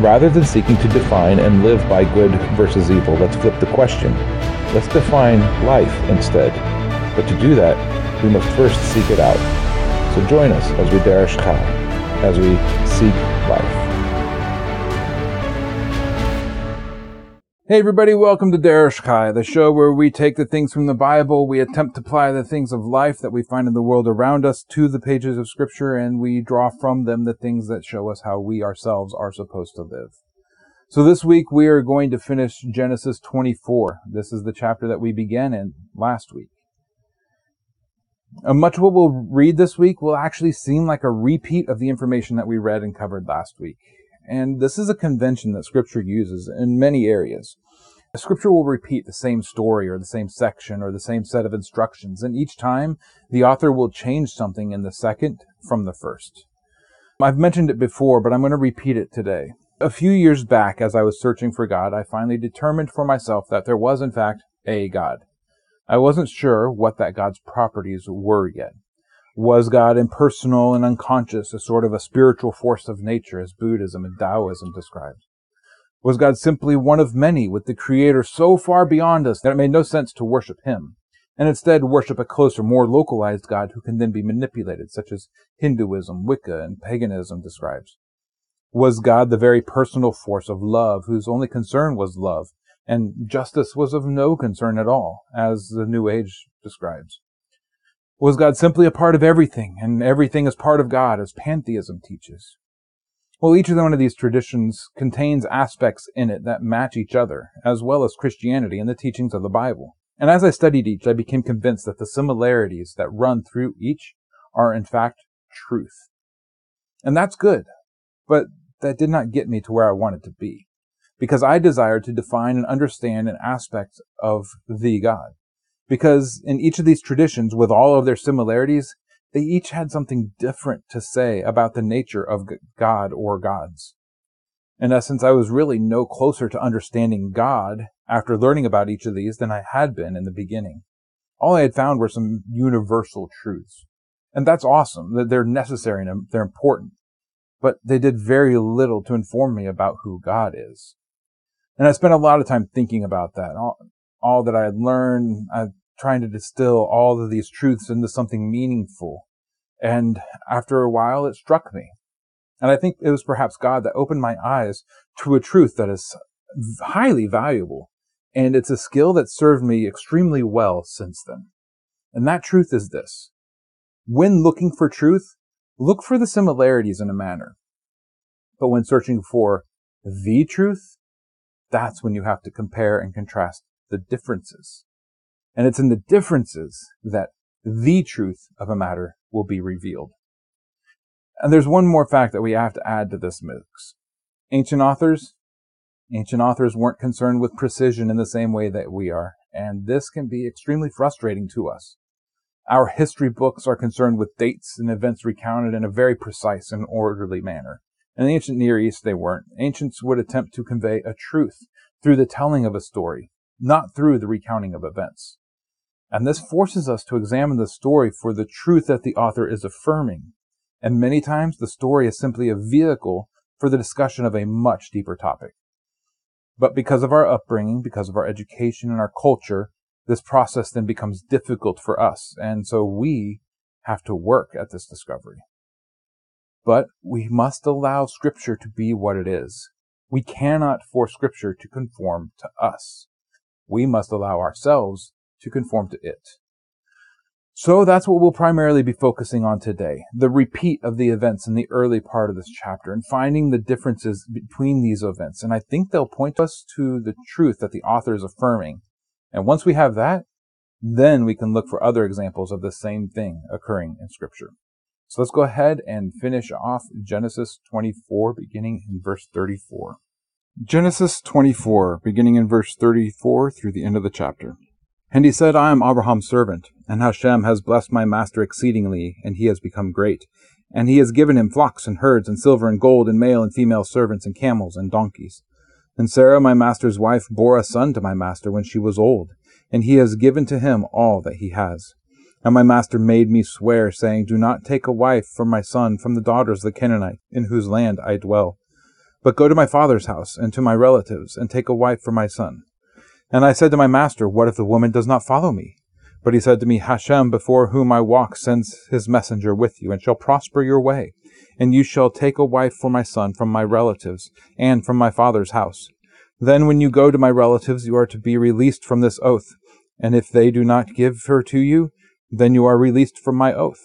Rather than seeking to define and live by good versus evil, let's flip the question. Let's define life instead. But to do that, we must first seek it out. So join us as we derish chai, as we seek life. Hey everybody, welcome to Derish Chai, the show where we take the things from the Bible, we attempt to apply the things of life that we find in the world around us to the pages of Scripture, and we draw from them the things that show us how we ourselves are supposed to live. So this week we are going to finish Genesis 24. This is the chapter that we began in last week. Uh, much of what we'll read this week will actually seem like a repeat of the information that we read and covered last week. And this is a convention that scripture uses in many areas. A scripture will repeat the same story or the same section or the same set of instructions, and each time the author will change something in the second from the first. I've mentioned it before, but I'm going to repeat it today. A few years back, as I was searching for God, I finally determined for myself that there was, in fact, a God. I wasn't sure what that God's properties were yet. Was God impersonal and unconscious, a sort of a spiritual force of nature, as Buddhism and Taoism describes? Was God simply one of many, with the Creator so far beyond us that it made no sense to worship Him, and instead worship a closer, more localized God who can then be manipulated, such as Hinduism, Wicca, and paganism describes? Was God the very personal force of love, whose only concern was love, and justice was of no concern at all, as the New Age describes? Was God simply a part of everything, and everything is part of God, as pantheism teaches? Well, each of one of these traditions contains aspects in it that match each other, as well as Christianity and the teachings of the Bible. And as I studied each, I became convinced that the similarities that run through each are in fact truth. And that's good, but that did not get me to where I wanted to be, because I desired to define and understand an aspect of the God. Because in each of these traditions, with all of their similarities, they each had something different to say about the nature of God or gods. In essence, I was really no closer to understanding God after learning about each of these than I had been in the beginning. All I had found were some universal truths. And that's awesome, that they're necessary and they're important. But they did very little to inform me about who God is. And I spent a lot of time thinking about that. All, all that I had learned, I trying to distill all of these truths into something meaningful. And after a while, it struck me. And I think it was perhaps God that opened my eyes to a truth that is highly valuable. And it's a skill that served me extremely well since then. And that truth is this. When looking for truth, look for the similarities in a manner. But when searching for the truth, that's when you have to compare and contrast the differences. And it's in the differences that the truth of a matter will be revealed. And there's one more fact that we have to add to this mix. Ancient authors, ancient authors weren't concerned with precision in the same way that we are, and this can be extremely frustrating to us. Our history books are concerned with dates and events recounted in a very precise and orderly manner. In the ancient Near East, they weren't. Ancients would attempt to convey a truth through the telling of a story, not through the recounting of events. And this forces us to examine the story for the truth that the author is affirming. And many times the story is simply a vehicle for the discussion of a much deeper topic. But because of our upbringing, because of our education and our culture, this process then becomes difficult for us. And so we have to work at this discovery. But we must allow scripture to be what it is. We cannot force scripture to conform to us. We must allow ourselves to conform to it. So that's what we'll primarily be focusing on today. The repeat of the events in the early part of this chapter and finding the differences between these events. And I think they'll point us to the truth that the author is affirming. And once we have that, then we can look for other examples of the same thing occurring in scripture. So let's go ahead and finish off Genesis 24, beginning in verse 34. Genesis 24, beginning in verse 34 through the end of the chapter. And he said, I am Abraham's servant, and Hashem has blessed my master exceedingly, and he has become great. And he has given him flocks and herds, and silver and gold, and male and female servants, and camels and donkeys. And Sarah, my master's wife, bore a son to my master when she was old, and he has given to him all that he has. And my master made me swear, saying, Do not take a wife for my son from the daughters of the Canaanite, in whose land I dwell, but go to my father's house and to my relatives, and take a wife for my son. And I said to my master, What if the woman does not follow me? But he said to me, Hashem, before whom I walk, sends his messenger with you, and shall prosper your way. And you shall take a wife for my son from my relatives, and from my father's house. Then when you go to my relatives, you are to be released from this oath. And if they do not give her to you, then you are released from my oath.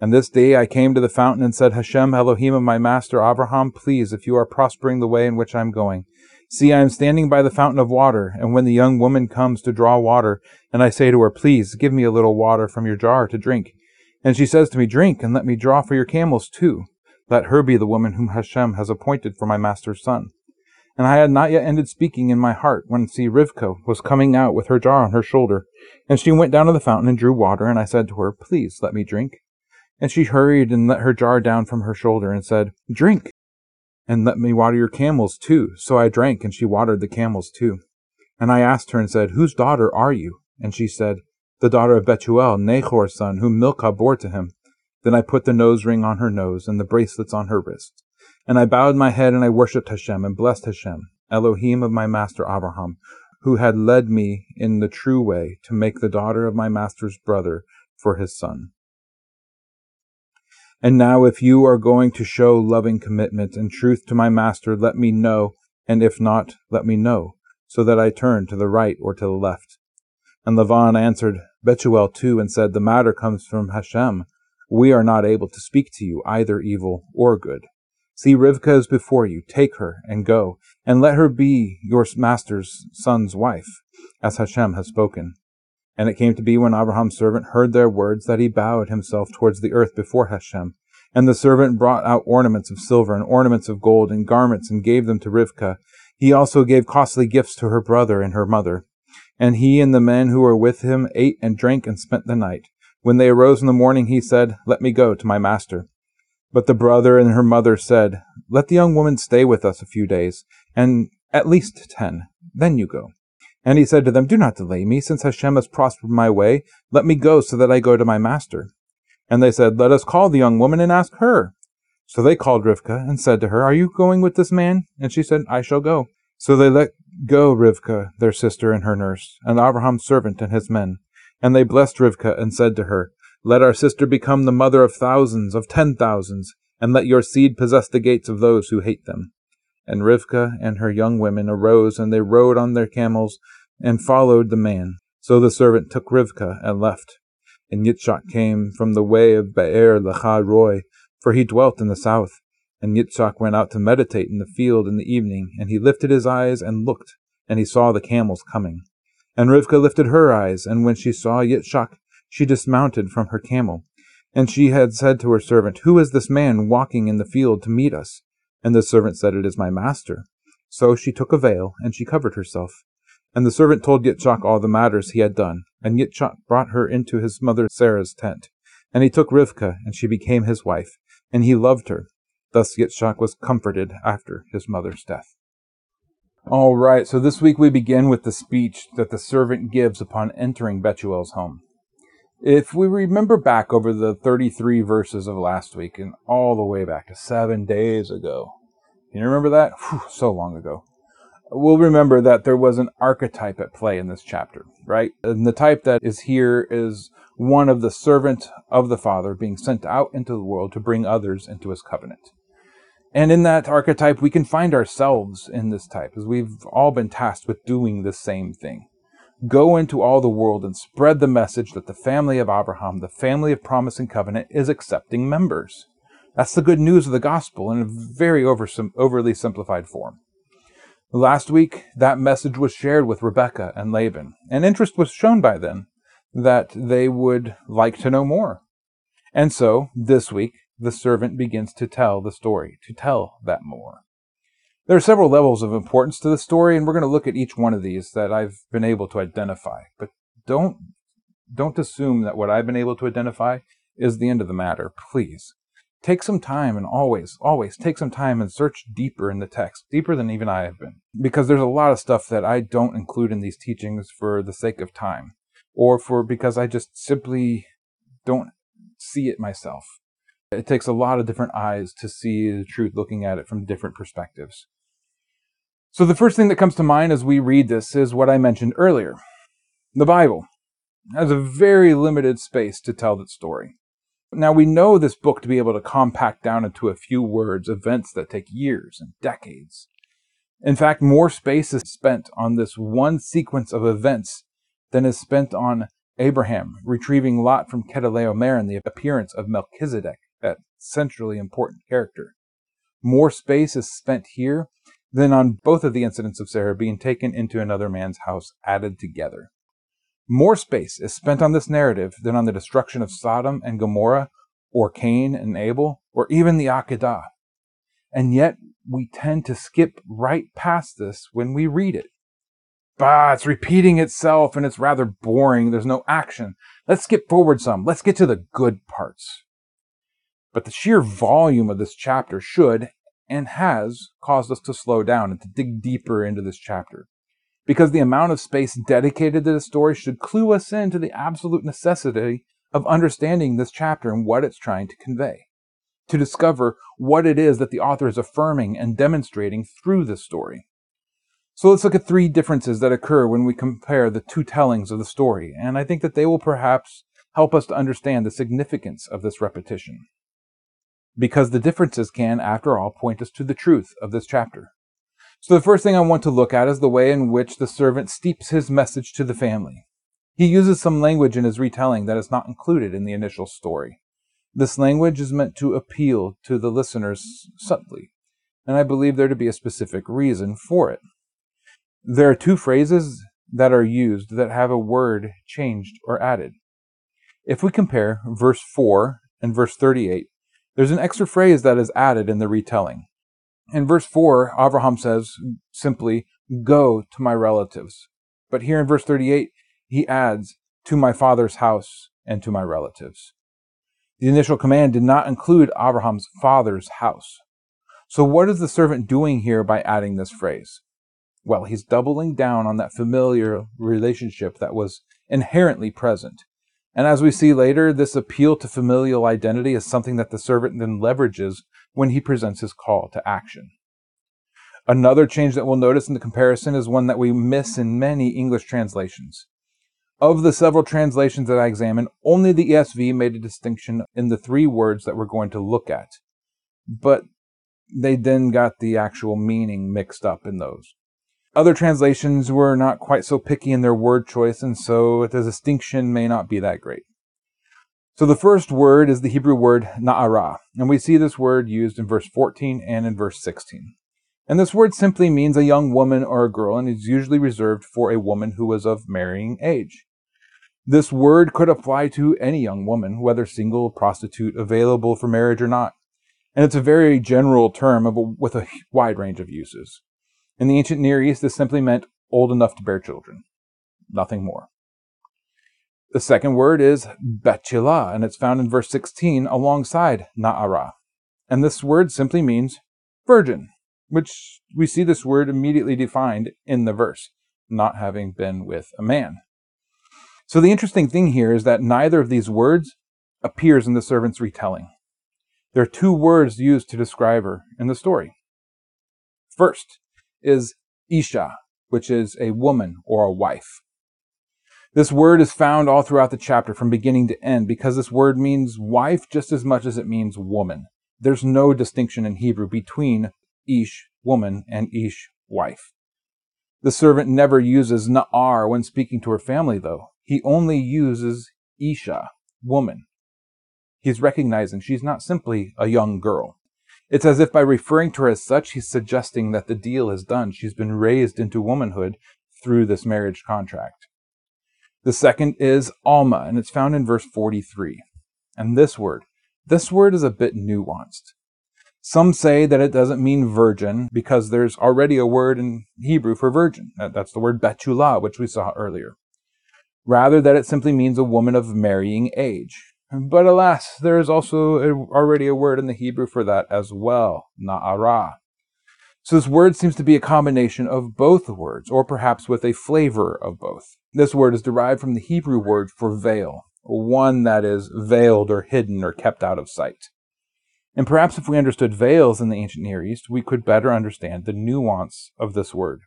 And this day I came to the fountain and said, Hashem, Elohim of my master Abraham, please, if you are prospering the way in which I am going, See, I am standing by the fountain of water, and when the young woman comes to draw water, and I say to her, Please, give me a little water from your jar to drink. And she says to me, Drink, and let me draw for your camels too. Let her be the woman whom Hashem has appointed for my master's son. And I had not yet ended speaking in my heart, when see Rivka was coming out with her jar on her shoulder. And she went down to the fountain and drew water, and I said to her, Please, let me drink. And she hurried and let her jar down from her shoulder, and said, Drink and let me water your camels too. So I drank, and she watered the camels too. And I asked her and said, Whose daughter are you? And she said, The daughter of Bethuel, Nahor's son, whom Milcah bore to him. Then I put the nose ring on her nose and the bracelets on her wrist. And I bowed my head and I worshipped Hashem and blessed Hashem, Elohim of my master Abraham, who had led me in the true way to make the daughter of my master's brother for his son. And now, if you are going to show loving commitment and truth to my master, let me know, and if not, let me know, so that I turn to the right or to the left. And Lavan answered Bethuel too, and said, The matter comes from Hashem. We are not able to speak to you, either evil or good. See, Rivka is before you. Take her and go, and let her be your master's son's wife, as Hashem has spoken. And it came to be when Abraham's servant heard their words that he bowed himself towards the earth before Hashem. And the servant brought out ornaments of silver and ornaments of gold and garments and gave them to Rivkah. He also gave costly gifts to her brother and her mother. And he and the men who were with him ate and drank and spent the night. When they arose in the morning, he said, Let me go to my master. But the brother and her mother said, Let the young woman stay with us a few days, and at least ten. Then you go. And he said to them, Do not delay me, since Hashem has prospered my way. Let me go so that I go to my master. And they said, Let us call the young woman and ask her. So they called Rivkah and said to her, Are you going with this man? And she said, I shall go. So they let go Rivkah, their sister and her nurse, and Abraham's servant and his men. And they blessed Rivkah and said to her, Let our sister become the mother of thousands, of ten thousands, and let your seed possess the gates of those who hate them. And Rivkah and her young women arose, and they rode on their camels, and followed the man. So the servant took Rivkah and left. And Yitzchak came from the way of Be'er Lahai Roi, for he dwelt in the south. And Yitzchak went out to meditate in the field in the evening, and he lifted his eyes and looked, and he saw the camels coming. And Rivkah lifted her eyes, and when she saw Yitzchak, she dismounted from her camel. And she had said to her servant, Who is this man walking in the field to meet us? And the servant said, It is my master. So she took a veil, and she covered herself. And the servant told Yitzchak all the matters he had done. And Yitzchak brought her into his mother Sarah's tent. And he took Rivkah, and she became his wife. And he loved her. Thus Yitzchak was comforted after his mother's death. All right, so this week we begin with the speech that the servant gives upon entering Bethuel's home. If we remember back over the 33 verses of last week and all the way back to seven days ago, can you remember that? Whew, so long ago. We'll remember that there was an archetype at play in this chapter, right? And the type that is here is one of the servant of the Father being sent out into the world to bring others into his covenant. And in that archetype, we can find ourselves in this type, as we've all been tasked with doing the same thing. Go into all the world and spread the message that the family of Abraham, the family of promise and covenant, is accepting members. That's the good news of the gospel in a very over, overly simplified form. Last week, that message was shared with Rebecca and Laban, and interest was shown by them that they would like to know more. And so, this week, the servant begins to tell the story, to tell that more. There are several levels of importance to the story, and we're going to look at each one of these that I've been able to identify. But don't don't assume that what I've been able to identify is the end of the matter, please. Take some time and always, always take some time and search deeper in the text, deeper than even I have been. Because there's a lot of stuff that I don't include in these teachings for the sake of time, or for because I just simply don't see it myself. It takes a lot of different eyes to see the truth looking at it from different perspectives. So the first thing that comes to mind as we read this is what I mentioned earlier. The Bible has a very limited space to tell that story. Now we know this book to be able to compact down into a few words events that take years and decades. In fact, more space is spent on this one sequence of events than is spent on Abraham retrieving Lot from Chedorlaomer and the appearance of Melchizedek, that centrally important character. More space is spent here than on both of the incidents of Sarah being taken into another man's house added together. More space is spent on this narrative than on the destruction of Sodom and Gomorrah, or Cain and Abel, or even the Akedah. And yet, we tend to skip right past this when we read it. Bah, it's repeating itself and it's rather boring. There's no action. Let's skip forward some. Let's get to the good parts. But the sheer volume of this chapter should and has caused us to slow down and to dig deeper into this chapter. Because the amount of space dedicated to the story should clue us in to the absolute necessity of understanding this chapter and what it's trying to convey. To discover what it is that the author is affirming and demonstrating through this story. So let's look at three differences that occur when we compare the two tellings of the story, and I think that they will perhaps help us to understand the significance of this repetition because the differences can, after all, point us to the truth of this chapter. So the first thing I want to look at is the way in which the servant steeps his message to the family. He uses some language in his retelling that is not included in the initial story. This language is meant to appeal to the listeners subtly, and I believe there to be a specific reason for it. There are two phrases that are used that have a word changed or added. If we compare verse 4 and verse 38, there's an extra phrase that is added in the retelling. In verse 4, Abraham says simply, Go to my relatives. But here in verse 38, he adds, To my father's house and to my relatives. The initial command did not include Abraham's father's house. So, what is the servant doing here by adding this phrase? Well, he's doubling down on that familiar relationship that was inherently present. And as we see later, this appeal to familial identity is something that the servant then leverages when he presents his call to action. Another change that we'll notice in the comparison is one that we miss in many English translations. Of the several translations that I examined, only the ESV made a distinction in the three words that we're going to look at. But they then got the actual meaning mixed up in those. Other translations were not quite so picky in their word choice, and so the distinction may not be that great. So the first word is the Hebrew word na'ara, and we see this word used in verse 14 and in verse 16. And this word simply means a young woman or a girl, and is usually reserved for a woman who was of marrying age. This word could apply to any young woman, whether single, prostitute, available for marriage or not. And it's a very general term a, with a wide range of uses. In the ancient Near East, this simply meant old enough to bear children, nothing more. The second word is Betula, and it's found in verse 16 alongside Na'ara. And this word simply means virgin, which we see this word immediately defined in the verse, not having been with a man. So the interesting thing here is that neither of these words appears in the servant's retelling. There are two words used to describe her in the story. First, is Isha, which is a woman or a wife. This word is found all throughout the chapter from beginning to end because this word means wife just as much as it means woman. There's no distinction in Hebrew between Ish, woman, and Ish, wife. The servant never uses Na'ar when speaking to her family, though. He only uses Isha, woman. He's recognizing she's not simply a young girl. It's as if by referring to her as such, he's suggesting that the deal is done. She's been raised into womanhood through this marriage contract. The second is Alma, and it's found in verse 43. And this word, this word is a bit nuanced. Some say that it doesn't mean virgin because there's already a word in Hebrew for virgin. That's the word betula, which we saw earlier. Rather, that it simply means a woman of marrying age. But alas, there is also already a word in the Hebrew for that as well, na'ara. So this word seems to be a combination of both words, or perhaps with a flavor of both. This word is derived from the Hebrew word for veil, one that is veiled or hidden or kept out of sight. And perhaps if we understood veils in the ancient Near East, we could better understand the nuance of this word.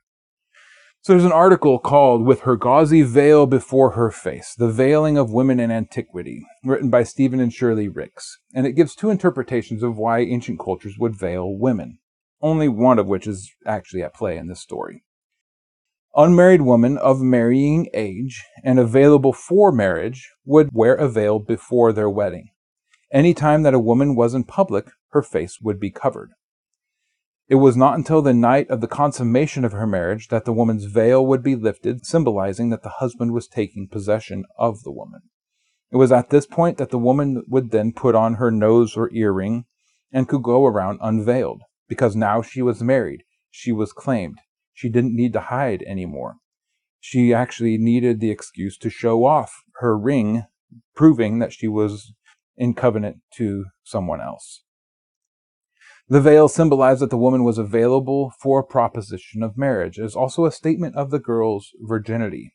So there's an article called With Her Gauzy Veil Before Her Face, The Veiling of Women in Antiquity, written by Stephen and Shirley Ricks. And it gives two interpretations of why ancient cultures would veil women only one of which is actually at play in this story. Unmarried women of marrying age and available for marriage would wear a veil before their wedding. Any time that a woman was in public, her face would be covered. It was not until the night of the consummation of her marriage that the woman's veil would be lifted, symbolizing that the husband was taking possession of the woman. It was at this point that the woman would then put on her nose or earring and could go around unveiled because now she was married. She was claimed. She didn't need to hide anymore. She actually needed the excuse to show off her ring, proving that she was in covenant to someone else. The veil symbolized that the woman was available for proposition of marriage. It is also a statement of the girl's virginity.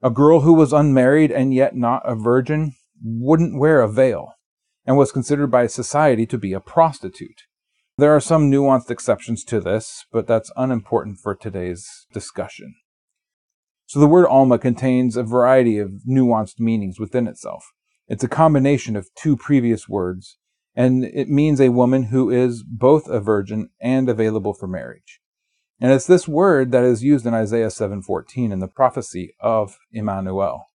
A girl who was unmarried and yet not a virgin wouldn't wear a veil and was considered by society to be a prostitute. There are some nuanced exceptions to this, but that's unimportant for today's discussion. So the word Alma contains a variety of nuanced meanings within itself. It's a combination of two previous words, and it means a woman who is both a virgin and available for marriage. And it's this word that is used in Isaiah 7:14 in the prophecy of Emmanuel.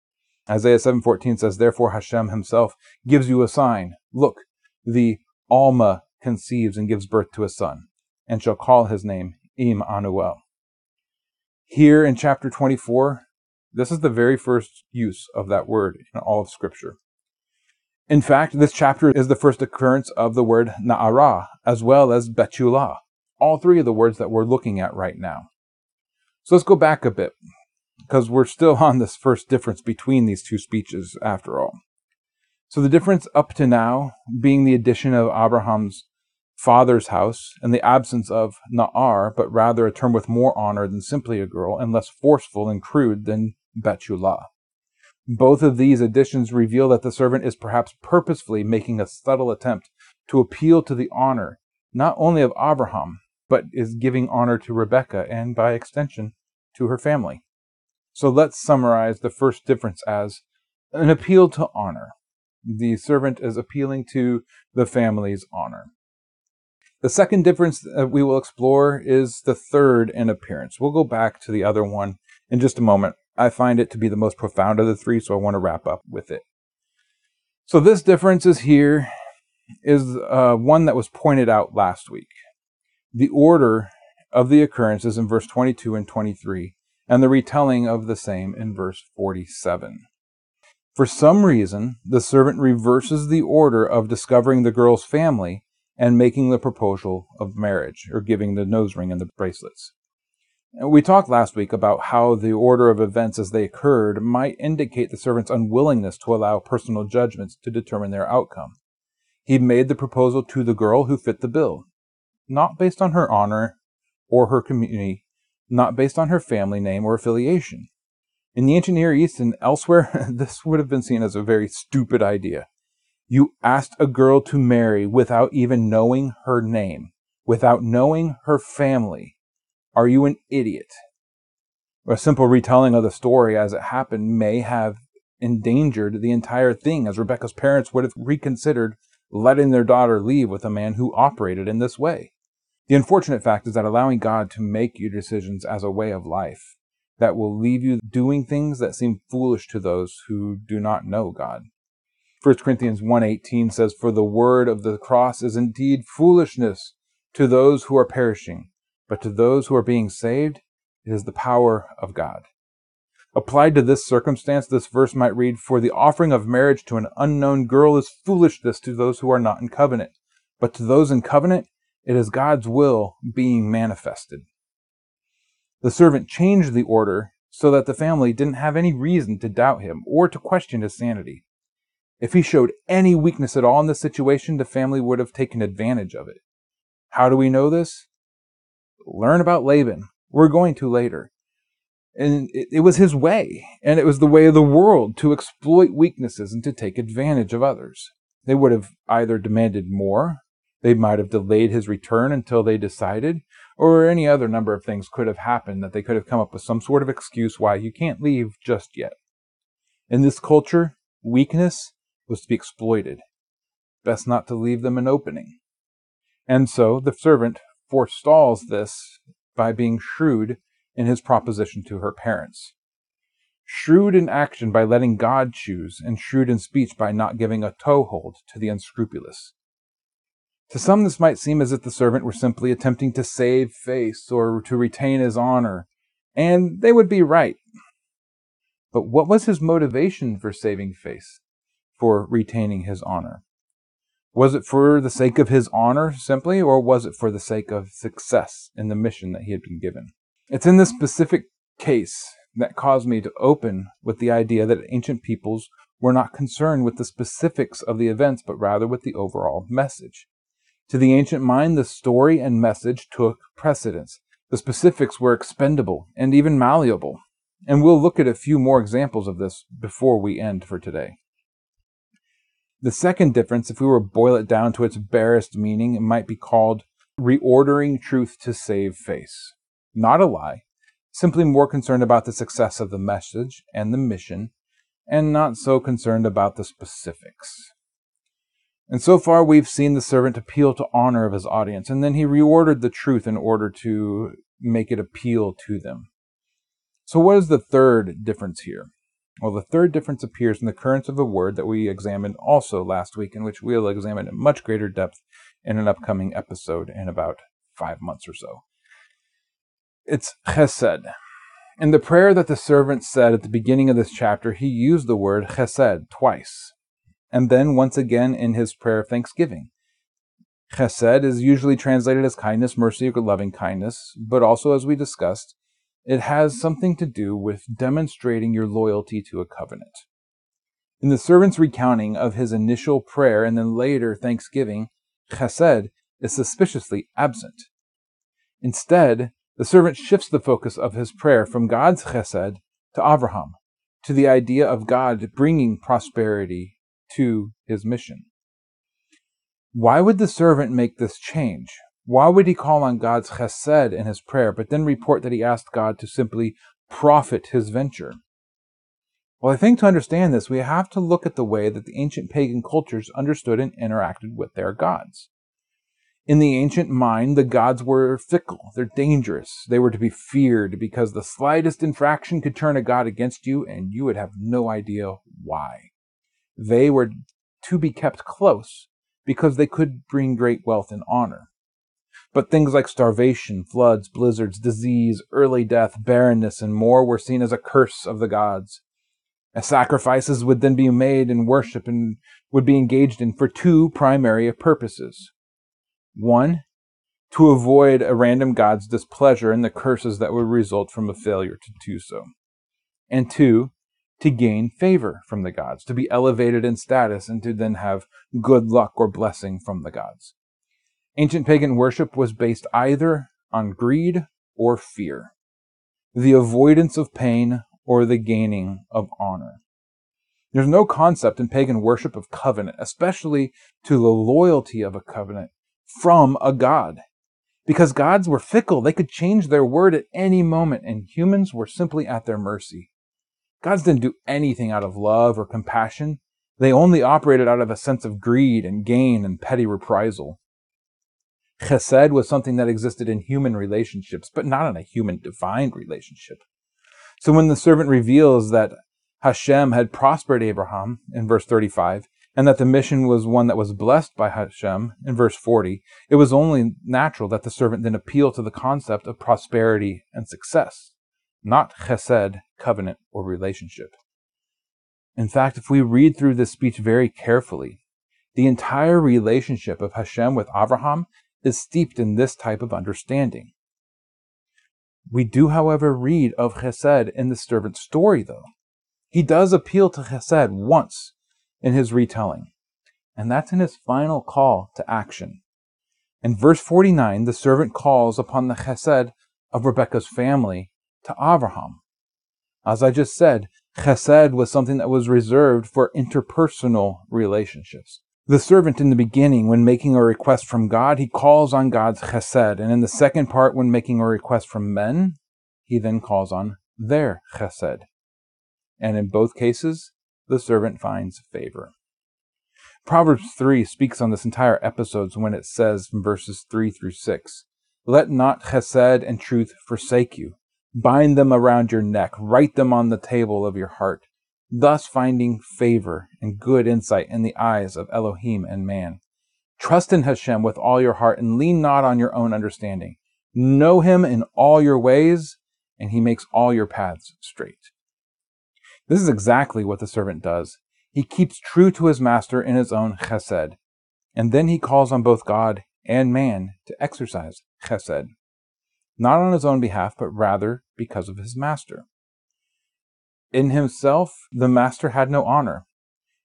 Isaiah 7:14 says, "Therefore Hashem himself gives you a sign. Look, the Alma conceives and gives birth to a son, and shall call his name Immanuel. Here in chapter 24, this is the very first use of that word in all of Scripture. In fact, this chapter is the first occurrence of the word Na'ara, as well as Betula, all three of the words that we're looking at right now. So let's go back a bit, because we're still on this first difference between these two speeches after all. So the difference up to now being the addition of Abraham's father's house and the absence of Na'ar, but rather a term with more honor than simply a girl and less forceful and crude than Betula. Both of these additions reveal that the servant is perhaps purposefully making a subtle attempt to appeal to the honor not only of Abraham, but is giving honor to Rebekah and by extension to her family. So let's summarize the first difference as an appeal to honor. The servant is appealing to the family's honor. The second difference that we will explore is the third in appearance. We'll go back to the other one in just a moment. I find it to be the most profound of the three, so I want to wrap up with it. So this difference is here is uh, one that was pointed out last week. The order of the occurrences in verse 22 and 23, and the retelling of the same in verse 47. For some reason, the servant reverses the order of discovering the girl's family and making the proposal of marriage or giving the nose ring and the bracelets. We talked last week about how the order of events as they occurred might indicate the servant's unwillingness to allow personal judgments to determine their outcome. He made the proposal to the girl who fit the bill, not based on her honor or her community, not based on her family name or affiliation. In the ancient Near East and elsewhere, this would have been seen as a very stupid idea. You asked a girl to marry without even knowing her name, without knowing her family. Are you an idiot? A simple retelling of the story as it happened may have endangered the entire thing, as Rebecca's parents would have reconsidered letting their daughter leave with a man who operated in this way. The unfortunate fact is that allowing God to make your decisions as a way of life that will leave you doing things that seem foolish to those who do not know God. 1 Corinthians 1:18 says for the word of the cross is indeed foolishness to those who are perishing, but to those who are being saved it is the power of God. Applied to this circumstance, this verse might read, For the offering of marriage to an unknown girl is foolishness to those who are not in covenant, but to those in covenant, it is God's will being manifested. The servant changed the order so that the family didn't have any reason to doubt him or to question his sanity. If he showed any weakness at all in the situation, the family would have taken advantage of it. How do we know this? Learn about Laban. We're going to later. And it, it, was his way, and it was the way of the world to exploit weaknesses and to take advantage of others. They would have either demanded more, they might have delayed his return until they decided, or any other number of things could have happened that they could have come up with some sort of excuse why you can't leave just yet. In this culture, weakness was to be exploited. Best not to leave them an opening. And so the servant forestalls this by being shrewd in his proposition to her parents. Shrewd in action by letting God choose, and shrewd in speech by not giving a toehold to the unscrupulous. To some, this might seem as if the servant were simply attempting to save face or to retain his honor, and they would be right. But what was his motivation for saving face, for retaining his honor? Was it for the sake of his honor simply, or was it for the sake of success in the mission that he had been given? It's in this specific case that caused me to open with the idea that ancient peoples were not concerned with the specifics of the events, but rather with the overall message. To the ancient mind, the story and message took precedence. The specifics were expendable and even malleable. And we'll look at a few more examples of this before we end for today. The second difference, if we were to boil it down to its barest meaning, it might be called reordering truth to save face. Not a lie, simply more concerned about the success of the message and the mission, and not so concerned about the specifics. And so far, we've seen the servant appeal to honor of his audience, and then he reordered the truth in order to make it appeal to them. So, what is the third difference here? Well, the third difference appears in the currents of a word that we examined also last week, in which we'll examine in much greater depth in an upcoming episode in about five months or so. It's chesed. In the prayer that the servant said at the beginning of this chapter, he used the word chesed twice, and then once again in his prayer of thanksgiving. Chesed is usually translated as kindness, mercy, or loving kindness, but also, as we discussed, it has something to do with demonstrating your loyalty to a covenant. In the servant's recounting of his initial prayer and then later thanksgiving, chesed is suspiciously absent. Instead, the servant shifts the focus of his prayer from God's chesed to Abraham, to the idea of God bringing prosperity to his mission. Why would the servant make this change? Why would he call on God's chesed in his prayer, but then report that he asked God to simply profit his venture? Well, I think to understand this, we have to look at the way that the ancient pagan cultures understood and interacted with their gods. In the ancient mind, the gods were fickle, they're dangerous, they were to be feared because the slightest infraction could turn a god against you and you would have no idea why. They were to be kept close because they could bring great wealth and honor. But things like starvation, floods, blizzards, disease, early death, barrenness, and more were seen as a curse of the gods. As sacrifices would then be made in worship and would be engaged in for two primary purposes. One, to avoid a random god's displeasure and the curses that would result from a failure to do so. And two, to gain favor from the gods, to be elevated in status, and to then have good luck or blessing from the gods. Ancient pagan worship was based either on greed or fear, the avoidance of pain or the gaining of honor. There's no concept in pagan worship of covenant, especially to the loyalty of a covenant from a god. Because gods were fickle, they could change their word at any moment, and humans were simply at their mercy. Gods didn't do anything out of love or compassion. They only operated out of a sense of greed and gain and petty reprisal. Chesed was something that existed in human relationships, but not in a human divine relationship. So when the servant reveals that Hashem had prospered Abraham in verse 35, and that the mission was one that was blessed by Hashem in verse 40, it was only natural that the servant then appeal to the concept of prosperity and success, not chesed, covenant, or relationship. In fact, if we read through this speech very carefully, The entire relationship of Hashem with Abraham is steeped in this type of understanding. We do, however, read of Chesed in the servant's story, though. He does appeal to Chesed once in his retelling, and that's in his final call to action. In verse 49, the servant calls upon the Chesed of Rebekah's family to Abraham. As I just said, Chesed was something that was reserved for interpersonal relationships. The servant in the beginning, when making a request from God, he calls on God's chesed. And in the second part, when making a request from men, he then calls on their chesed. And in both cases, the servant finds favor. Proverbs 3 speaks on this entire episode when it says in verses 3 through 6 Let not chesed and truth forsake you. Bind them around your neck, write them on the table of your heart thus finding favor and good insight in the eyes of Elohim and man. Trust in Hashem with all your heart and lean not on your own understanding. Know him in all your ways, and he makes all your paths straight. This is exactly what the servant does. He keeps true to his master in his own chesed, and then he calls on both God and man to exercise chesed, not on his own behalf, but rather because of his master. In himself the master had no honor.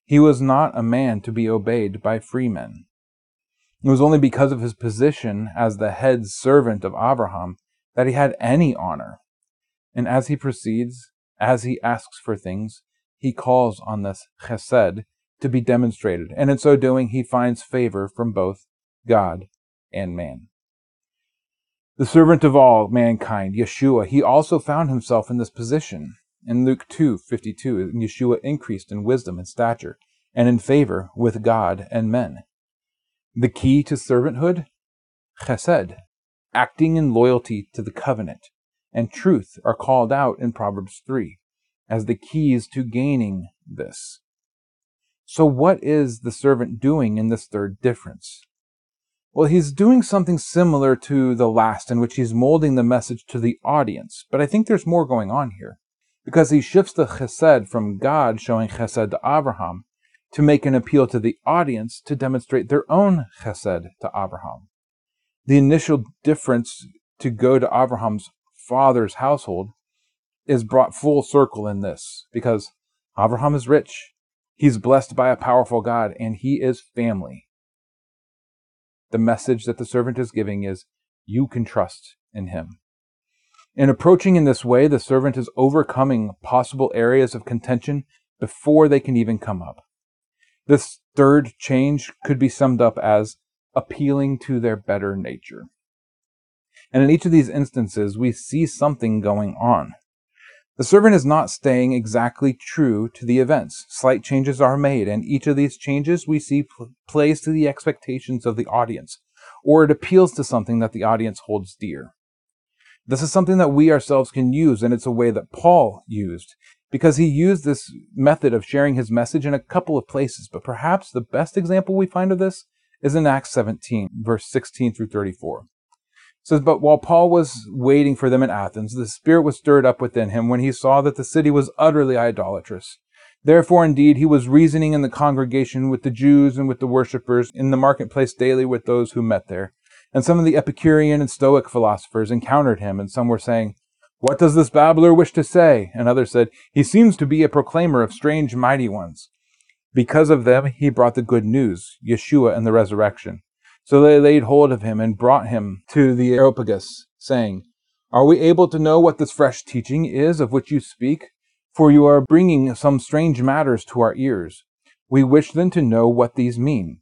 He was not a man to be obeyed by freemen. It was only because of his position as the head servant of Abraham that he had any honor. And as he proceeds, as he asks for things, he calls on this chesed to be demonstrated, and in so doing, he finds favor from both God and man. The servant of all mankind, Yeshua, he also found himself in this position. In Luke 2:52, Yeshua increased in wisdom and stature and in favor with God and men. The key to servanthood? Chesed, acting in loyalty to the covenant, and truth are called out in Proverbs 3 as the keys to gaining this. So, what is the servant doing in this third difference? Well, he's doing something similar to the last, in which he's molding the message to the audience, but I think there's more going on here because he shifts the chesed from God showing chesed to Abraham to make an appeal to the audience to demonstrate their own chesed to Abraham. The initial difference to go to Abraham's father's household is brought full circle in this because Abraham is rich, he's blessed by a powerful God, and he is family. The message that the servant is giving is you can trust in him. In approaching in this way, the servant is overcoming possible areas of contention before they can even come up. This third change could be summed up as appealing to their better nature. And in each of these instances, we see something going on. The servant is not staying exactly true to the events. Slight changes are made, and each of these changes we see pl- plays to the expectations of the audience, or it appeals to something that the audience holds dear. This is something that we ourselves can use, and it's a way that Paul used because he used this method of sharing his message in a couple of places. But perhaps the best example we find of this is in Acts 17, verse 16 through 34. It says, But while Paul was waiting for them in Athens, the Spirit was stirred up within him when he saw that the city was utterly idolatrous. Therefore, indeed, he was reasoning in the congregation with the Jews and with the worshippers in the marketplace daily with those who met there. And some of the Epicurean and Stoic philosophers encountered him, and some were saying, What does this babbler wish to say? And others said, He seems to be a proclaimer of strange mighty ones. Because of them, he brought the good news, Yeshua and the resurrection. So they laid hold of him and brought him to the Areopagus, saying, Are we able to know what this fresh teaching is of which you speak? For you are bringing some strange matters to our ears. We wish then to know what these mean.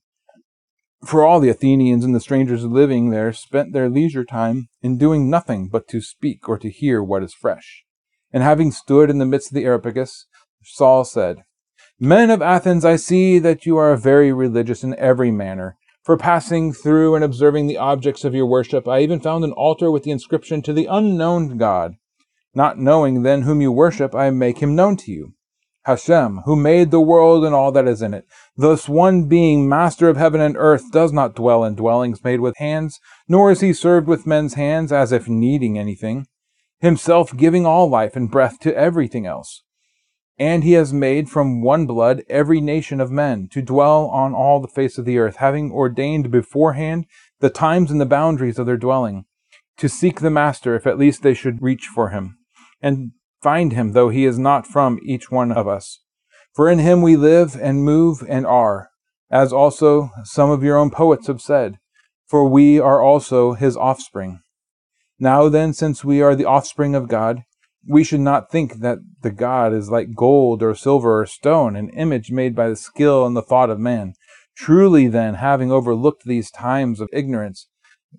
For all the Athenians and the strangers living there spent their leisure time in doing nothing but to speak or to hear what is fresh. And having stood in the midst of the Areopagus, Saul said, Men of Athens, I see that you are very religious in every manner. For passing through and observing the objects of your worship, I even found an altar with the inscription to the unknown God. Not knowing then whom you worship, I make him known to you. Hashem, who made the world and all that is in it. Thus one being, master of heaven and earth, does not dwell in dwellings made with hands, nor is he served with men's hands as if needing anything, himself giving all life and breath to everything else. And he has made from one blood every nation of men to dwell on all the face of the earth, having ordained beforehand the times and the boundaries of their dwelling, to seek the Master, if at least they should reach for him, and find him, though he is not from each one of us. For in him we live and move and are, as also some of your own poets have said, for we are also his offspring. Now then, since we are the offspring of God, we should not think that the God is like gold or silver or stone, an image made by the skill and the thought of man. Truly, then, having overlooked these times of ignorance,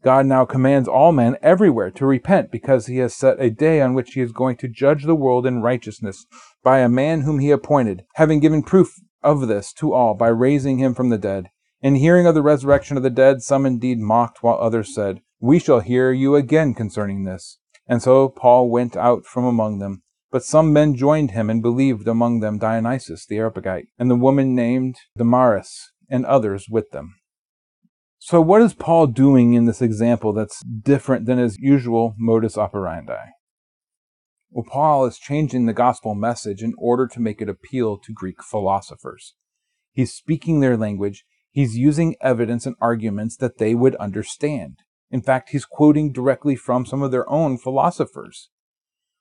God now commands all men everywhere to repent because he has set a day on which he is going to judge the world in righteousness by a man whom he appointed, having given proof of this to all by raising him from the dead. In hearing of the resurrection of the dead, some indeed mocked, while others said, We shall hear you again concerning this. And so Paul went out from among them. But some men joined him and believed, among them Dionysius the Areopagite, and the woman named Damaris, and others with them. So, what is Paul doing in this example that's different than his usual modus operandi? Well, Paul is changing the gospel message in order to make it appeal to Greek philosophers. He's speaking their language, he's using evidence and arguments that they would understand. In fact, he's quoting directly from some of their own philosophers.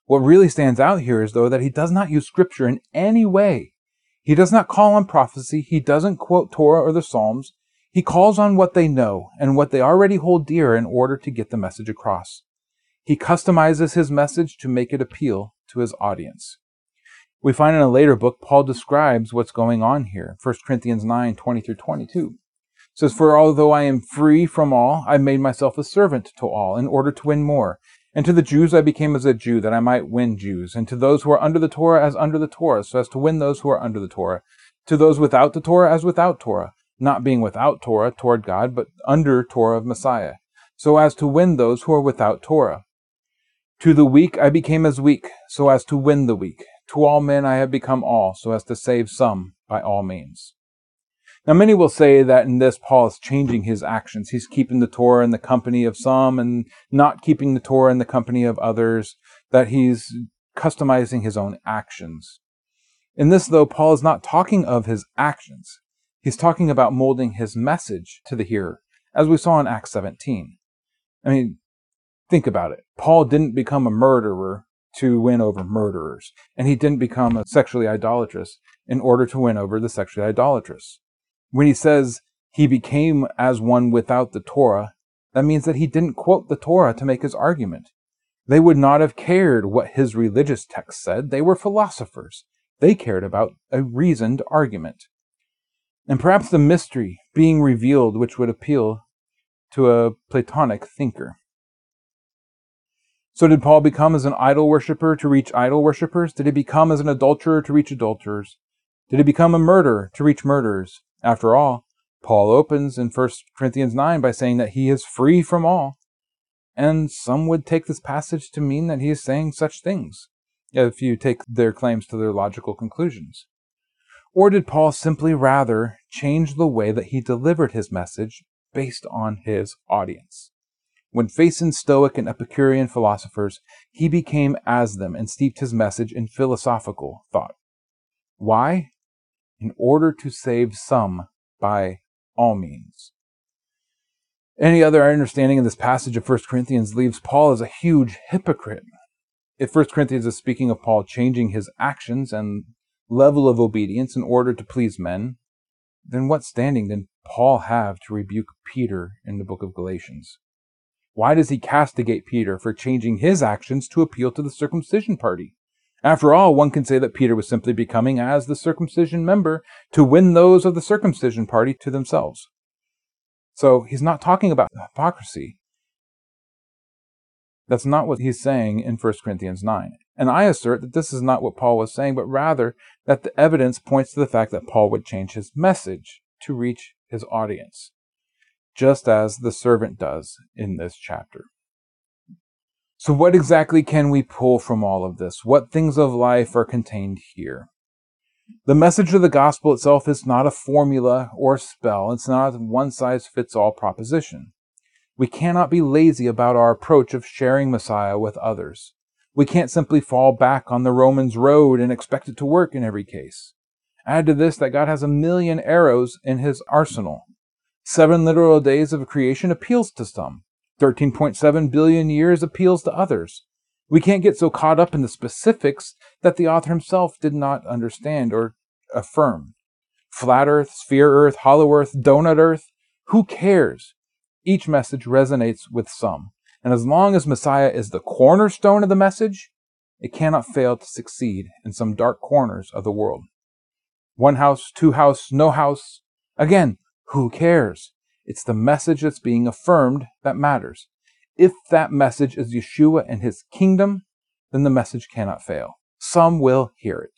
What really stands out here is, though, that he does not use scripture in any way. He does not call on prophecy. He doesn't quote Torah or the Psalms. He calls on what they know and what they already hold dear in order to get the message across. He customizes his message to make it appeal to his audience. We find in a later book, Paul describes what's going on here, 1 Corinthians 9 20 through 22 says, For although I am free from all, I made myself a servant to all in order to win more. And to the Jews I became as a Jew, that I might win Jews. And to those who are under the Torah as under the Torah, so as to win those who are under the Torah. To those without the Torah as without Torah, not being without Torah toward God, but under Torah of Messiah, so as to win those who are without Torah. To the weak I became as weak, so as to win the weak. To all men I have become all, so as to save some by all means. Now, many will say that in this, Paul is changing his actions. He's keeping the Torah in the company of some and not keeping the Torah in the company of others, that he's customizing his own actions. In this, though, Paul is not talking of his actions. He's talking about molding his message to the hearer, as we saw in Acts 17. I mean, think about it. Paul didn't become a murderer to win over murderers, and he didn't become a sexually idolatrous in order to win over the sexually idolatrous. When he says he became as one without the Torah, that means that he didn't quote the Torah to make his argument. They would not have cared what his religious text said. They were philosophers. They cared about a reasoned argument. And perhaps the mystery being revealed which would appeal to a Platonic thinker. So, did Paul become as an idol worshiper to reach idol worshippers? Did he become as an adulterer to reach adulterers? Did he become a murderer to reach murderers? After all, Paul opens in 1 Corinthians 9 by saying that he is free from all. And some would take this passage to mean that he is saying such things, if you take their claims to their logical conclusions. Or did Paul simply rather change the way that he delivered his message based on his audience? When facing Stoic and Epicurean philosophers, he became as them and steeped his message in philosophical thought. Why? in order to save some by all means. Any other understanding of this passage of 1 Corinthians leaves Paul as a huge hypocrite. If 1 Corinthians is speaking of Paul changing his actions and level of obedience in order to please men, then what standing did Paul have to rebuke Peter in the book of Galatians? Why does he castigate Peter for changing his actions to appeal to the circumcision party? After all, one can say that Peter was simply becoming as the circumcision member to win those of the circumcision party to themselves. So he's not talking about hypocrisy. That's not what he's saying in 1 Corinthians 9. And I assert that this is not what Paul was saying, but rather that the evidence points to the fact that Paul would change his message to reach his audience, just as the servant does in this chapter. So, what exactly can we pull from all of this? What things of life are contained here? The message of the gospel itself is not a formula or a spell. It's not a one size fits all proposition. We cannot be lazy about our approach of sharing Messiah with others. We can't simply fall back on the Romans road and expect it to work in every case. Add to this that God has a million arrows in his arsenal. Seven literal days of creation appeals to some. 13.7 billion years appeals to others. We can't get so caught up in the specifics that the author himself did not understand or affirm. Flat Earth, sphere Earth, hollow Earth, donut Earth, who cares? Each message resonates with some. And as long as Messiah is the cornerstone of the message, it cannot fail to succeed in some dark corners of the world. One house, two house, no house. Again, who cares? It's the message that's being affirmed that matters. If that message is Yeshua and his kingdom, then the message cannot fail. Some will hear it.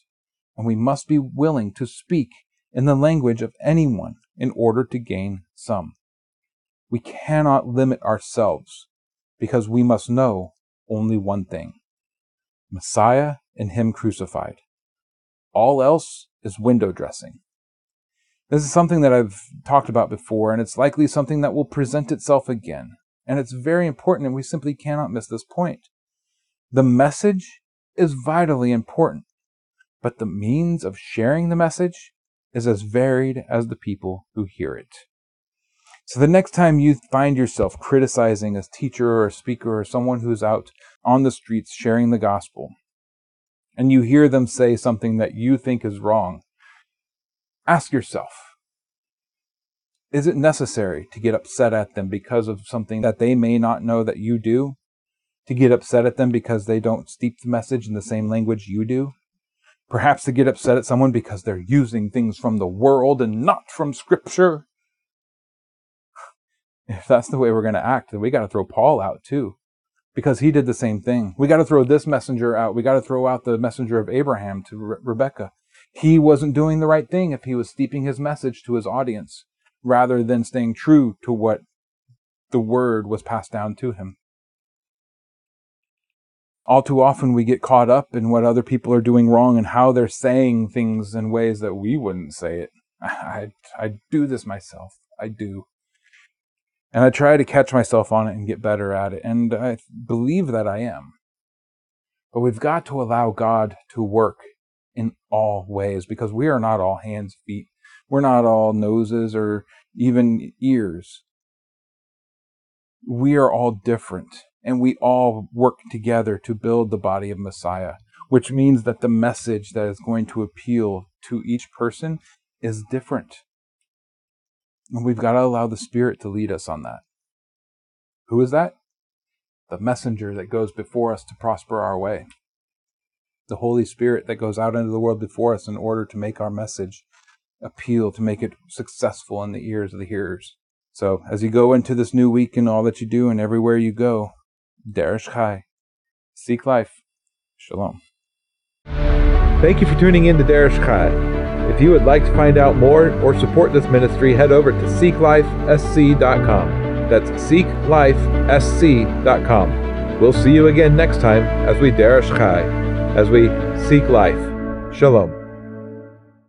And we must be willing to speak in the language of anyone in order to gain some. We cannot limit ourselves because we must know only one thing Messiah and Him crucified. All else is window dressing. This is something that I've talked about before, and it's likely something that will present itself again. And it's very important, and we simply cannot miss this point. The message is vitally important, but the means of sharing the message is as varied as the people who hear it. So the next time you find yourself criticizing a teacher or a speaker or someone who's out on the streets sharing the gospel, and you hear them say something that you think is wrong, ask yourself, is it necessary to get upset at them because of something that they may not know that you do? To get upset at them because they don't steep the message in the same language you do? Perhaps to get upset at someone because they're using things from the world and not from Scripture? If that's the way we're going to act, then we got to throw Paul out too, because he did the same thing. We got to throw this messenger out. We got to throw out the messenger of Abraham to Re- Rebecca. He wasn't doing the right thing if he was steeping his message to his audience rather than staying true to what the word was passed down to him. All too often we get caught up in what other people are doing wrong and how they're saying things in ways that we wouldn't say it. I, I do this myself. I do. And I try to catch myself on it and get better at it. And I believe that I am. But we've got to allow God to work in all ways because we are not all hands, feet. We're not all noses or even ears. We are all different and we all work together to build the body of Messiah, which means that the message that is going to appeal to each person is different. And we've got to allow the Spirit to lead us on that. Who is that? The messenger that goes before us to prosper our way. The Holy Spirit that goes out into the world before us in order to make our message appeal, to make it successful in the ears of the hearers. So, as you go into this new week and all that you do and everywhere you go, Derish Chai, seek life. Shalom. Thank you for tuning in to Derish Chai. If you would like to find out more or support this ministry, head over to seeklifesc.com. That's seeklifesc.com. We'll see you again next time as we derish chai, as we seek life. Shalom.